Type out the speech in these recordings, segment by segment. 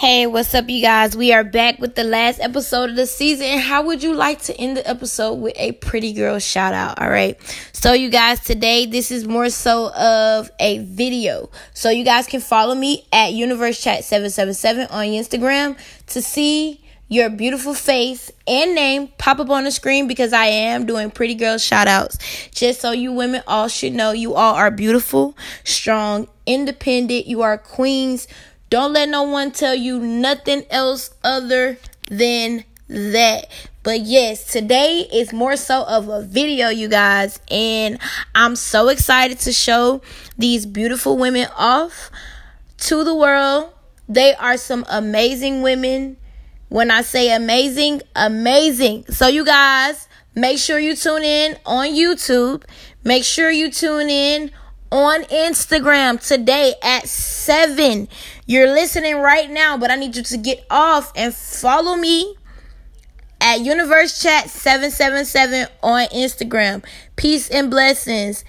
Hey, what's up, you guys? We are back with the last episode of the season. How would you like to end the episode with a pretty girl shout out? All right. So, you guys, today this is more so of a video. So, you guys can follow me at Universe Chat 777 on Instagram to see your beautiful face and name pop up on the screen because I am doing pretty girl shout outs. Just so you women all should know you all are beautiful, strong, independent. You are queens don't let no one tell you nothing else other than that. But yes, today is more so of a video, you guys, and I'm so excited to show these beautiful women off to the world. They are some amazing women. When I say amazing, amazing. So, you guys, make sure you tune in on YouTube. Make sure you tune in on Instagram today at 7. You're listening right now, but I need you to get off and follow me at Universe Chat 777 on Instagram. Peace and blessings.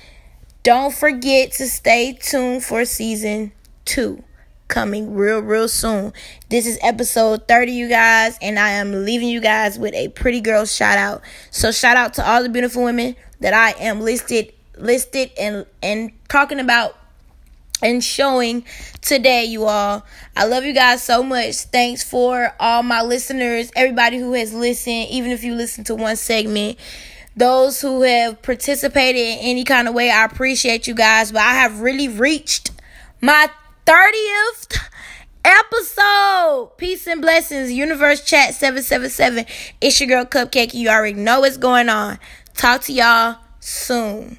Don't forget to stay tuned for season 2 coming real real soon. This is episode 30 you guys and I am leaving you guys with a pretty girl shout out. So shout out to all the beautiful women that I am listed listed and and talking about and showing today, you all. I love you guys so much. Thanks for all my listeners, everybody who has listened, even if you listen to one segment. Those who have participated in any kind of way, I appreciate you guys. But I have really reached my 30th episode. Peace and blessings. Universe Chat 777. It's your girl Kupkake. You already know what's going on. Talk to y'all soon.